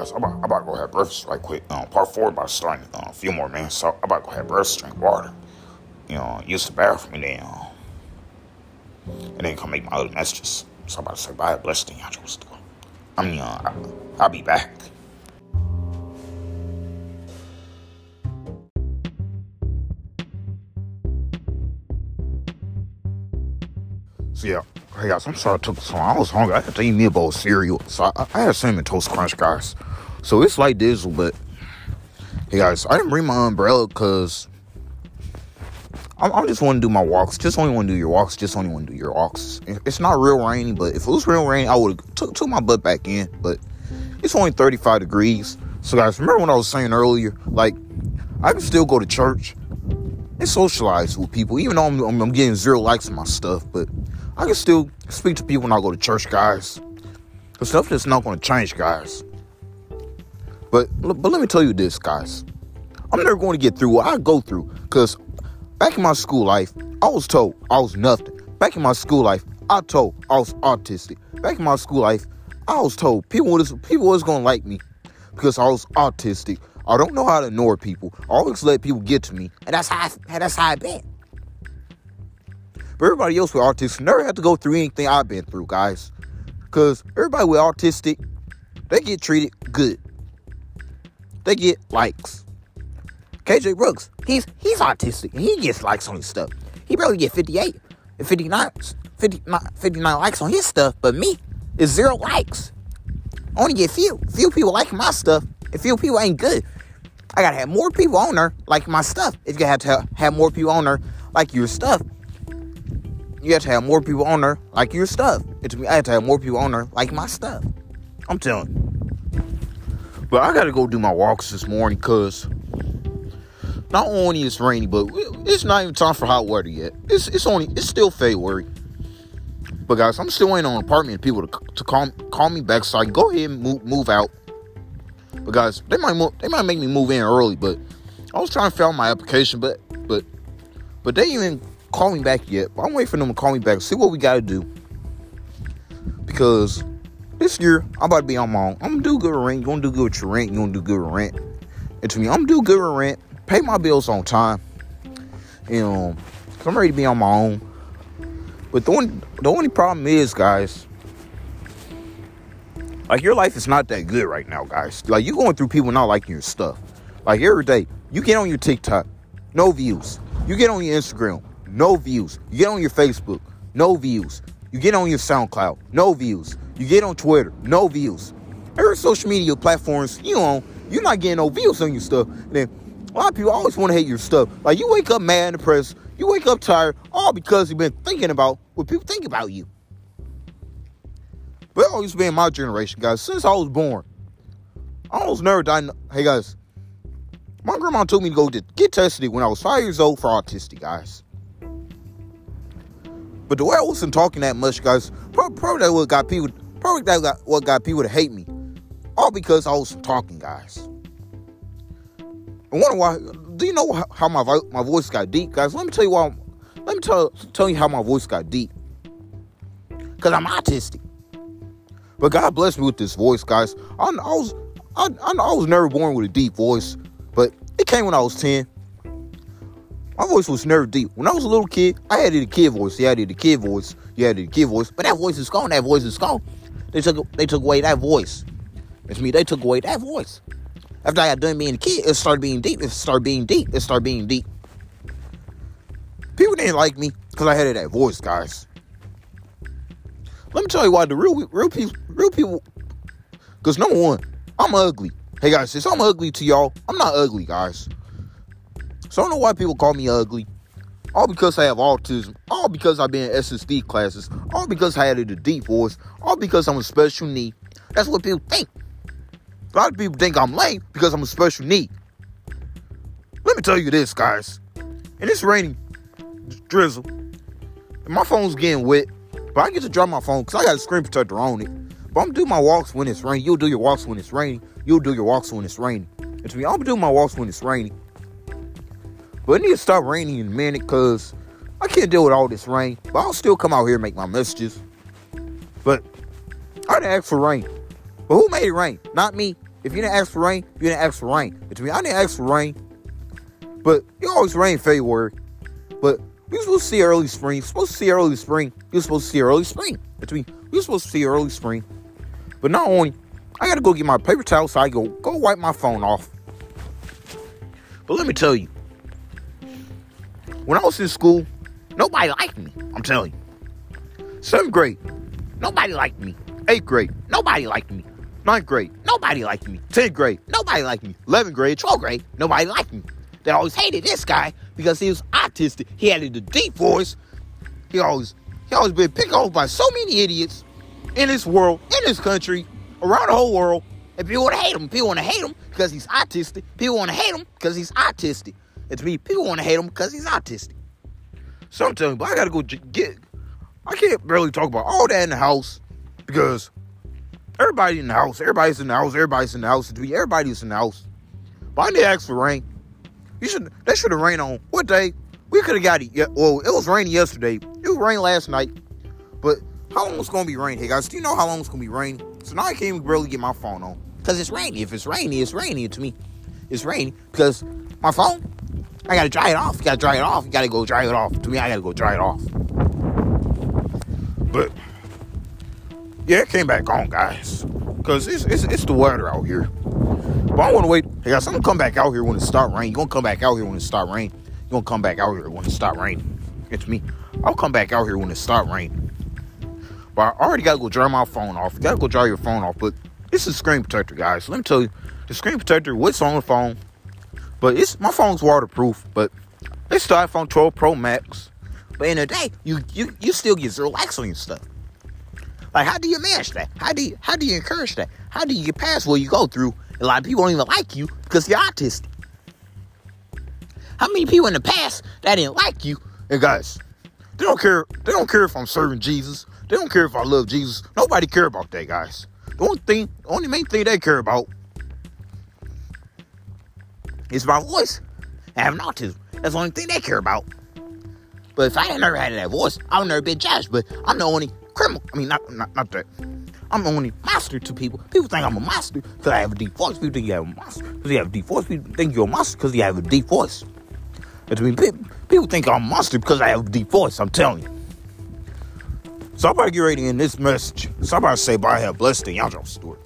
guys, I'm about, I'm about to go have breakfast right quick. Um, part four about starting uh, a few more minutes. So I'm about to go have breakfast, drink water, you know, use the bathroom, and then, uh, and then come make my other messages. So I'm about to say bye, blessed thing, I. I mean, uh, I'll be back. So yeah, hey guys, I'm sorry I took so long. I was hungry. I had to eat me a bowl of cereal. So I, I had cinnamon toast crunch, guys. So it's like this, but hey guys, I didn't bring my umbrella because I, I just want to do my walks. Just only want to do your walks. Just only want to do your walks. It's not real rainy, but if it was real rainy, I would have took, took my butt back in. But it's only 35 degrees. So guys, remember what I was saying earlier? Like I can still go to church and socialize with people, even though I'm, I'm, getting zero likes on my stuff. But I can still speak to people when I go to church, guys. The stuff that's not going to change, guys. But but let me tell you this, guys. I'm never going to get through what I go through because back in my school life, I was told I was nothing. Back in my school life, I told I was autistic. Back in my school life, I was told people was people was going to like me because I was autistic. I don't know how to ignore people. I always let people get to me, and that's how I, that's how I been. But everybody else with autism never had to go through anything I've been through, guys. Because everybody with autistic, they get treated good. They get likes. KJ Brooks, he's he's autistic and he gets likes on his stuff. He probably get 58 and 59, 59, 59 likes on his stuff, but me is zero likes. I only get few. Few people like my stuff, and few people ain't good. I gotta have more people on there like my stuff. If you have to have more people on there like your stuff, you have to have more people on there like your stuff. It's me. I have to have more people on there like my stuff. I'm telling you. But I gotta go do my walks this morning because not only it's rainy, but it's not even time for hot weather yet. It's it's only it's still February. But guys, I'm still waiting on an apartment people to, to call call me back so I can go ahead and move, move out. But guys, they might they might make me move in early, but I was trying to fill out my application, but but but they even call me back yet. But I'm waiting for them to call me back. See what we got to do. Because this year, I'm about to be on my own. I'm to do good rent. You're going to do good with your rent. You're going to do good with rent. And to me, I'm to do good with rent. Pay my bills on time. You know, I'm ready to be on my own. But the only, the only problem is, guys, like your life is not that good right now, guys. Like you're going through people not liking your stuff. Like every day, you get on your TikTok, no views. You get on your Instagram, no views. You get on your Facebook, no views. You get on your SoundCloud, no views. You get on Twitter, no views. Every social media platforms you on, you're not getting no views on your stuff. And then a lot of people always want to hate your stuff. Like you wake up mad and depressed, you wake up tired, all because you've been thinking about what people think about you. But it always been my generation, guys. Since I was born, I almost never died. Hey guys, my grandma told me to go to get tested when I was five years old for autistic, guys. But the way I wasn't talking that much, guys, probably, probably that what got people, probably that got what got people to hate me, all because I was talking, guys. I wonder why. Do you know how my my voice got deep, guys? Let me tell you why. Let me tell tell you how my voice got deep. Cause I'm autistic. But God bless me with this voice, guys. I, I was I, I, I was never born with a deep voice, but it came when I was ten. My voice was never deep. When I was a little kid, I had the kid voice. You had the kid voice. You had the kid voice. But that voice is gone. That voice is gone. They took they took away that voice. It's me. They took away that voice. After I got done being a kid, it started being deep. It started being deep. It started being deep. People didn't like me because I had that voice, guys. Let me tell you why the real real people real people. Because number one, I'm ugly. Hey guys, since I'm ugly to y'all, I'm not ugly, guys. So I don't know why people call me ugly. All because I have autism. All because I've been in SSD classes. All because I had a deep voice. All because I'm a special need. That's what people think. A lot of people think I'm lame because I'm a special need. Let me tell you this, guys. And it's raining drizzle. And my phone's getting wet. But I get to drop my phone because I got a screen protector on it. But I'ma do my walks when it's raining. You'll do your walks when it's raining. You'll do your walks when it's raining. And to me, I'm doing my walks when it's raining. But it need to stop raining in a minute because I can't deal with all this rain. But I'll still come out here and make my messages. But I didn't ask for rain. But who made it rain? Not me. if you didn't ask for rain, you didn't ask for rain. To me, I didn't ask for rain. But it always rain February. But were supposed to see early spring. You're supposed to see early spring. You're supposed to see early spring. We were supposed to see early spring. But not only, I gotta go get my paper towel so I go go wipe my phone off. But let me tell you, when I was in school, nobody liked me. I'm telling you. Seventh grade, nobody liked me. Eighth grade, nobody liked me. Ninth grade, nobody liked me. Tenth grade, nobody liked me. Eleventh grade, twelfth grade, nobody liked me. They always hated this guy because he was autistic. He had the deep voice. He always he always been picked on by so many idiots in this world, in this country, around the whole world. And people want to hate him. People want to hate him because he's autistic. People want to hate him because he's autistic. And to me, people want to hate him because he's autistic. So I'm telling you, but I gotta go get. I can't barely talk about all that in the house because everybody in the house, everybody's in the house, everybody's in the house. To me, everybody's in the house. But I need to ask for rain. You should. That should have rained on what day? We could have got it. Yeah, well, it was raining yesterday. It was rain last night. But how long was gonna be raining? Hey guys, do you know how long it's gonna be raining? So now I can't even really get my phone on because it's rainy. If it's rainy, it's rainy to me. It's rainy because my phone. I gotta dry it off. You gotta dry it off. You gotta go dry it off. To me, I gotta go dry it off. But yeah, it came back on, guys, because it's, it's it's the weather out here. But I want to wait. Hey guys, I'm gonna come back out here when it start raining. You gonna come back out here when it start raining. You gonna come back out here when it start raining. It's me. I'll come back out here when it start raining. But I already gotta go dry my phone off. You gotta go dry your phone off. But this is screen protector, guys. let me tell you, the screen protector, what's on the phone? But it's my phone's waterproof. But it's the iPhone 12 Pro Max. But in a day, you you you still get zero likes on your stuff. Like, how do you manage that? How do you how do you encourage that? How do you get past what you go through? A lot of people don't even like you because you're autistic. How many people in the past that didn't like you? And guys, they don't care. They don't care if I'm serving Jesus. They don't care if I love Jesus. Nobody care about that, guys. The only thing, the only main thing they care about is my voice. I have autism. That's the only thing they care about. But if I had never had that voice, I would never been judged. But I'm the only criminal. I mean, not not, not that. I'm the only monster to people. People think I'm a monster because I have a deep voice. People think you have a monster because you have a deep voice. People think you're a monster because you have a deep voice. And to me, people think I'm a monster because I have a deep voice. I'm telling you. So I'm about to get ready in this message. So I'm about to say bye. Have blessed day. Y'all Stewart.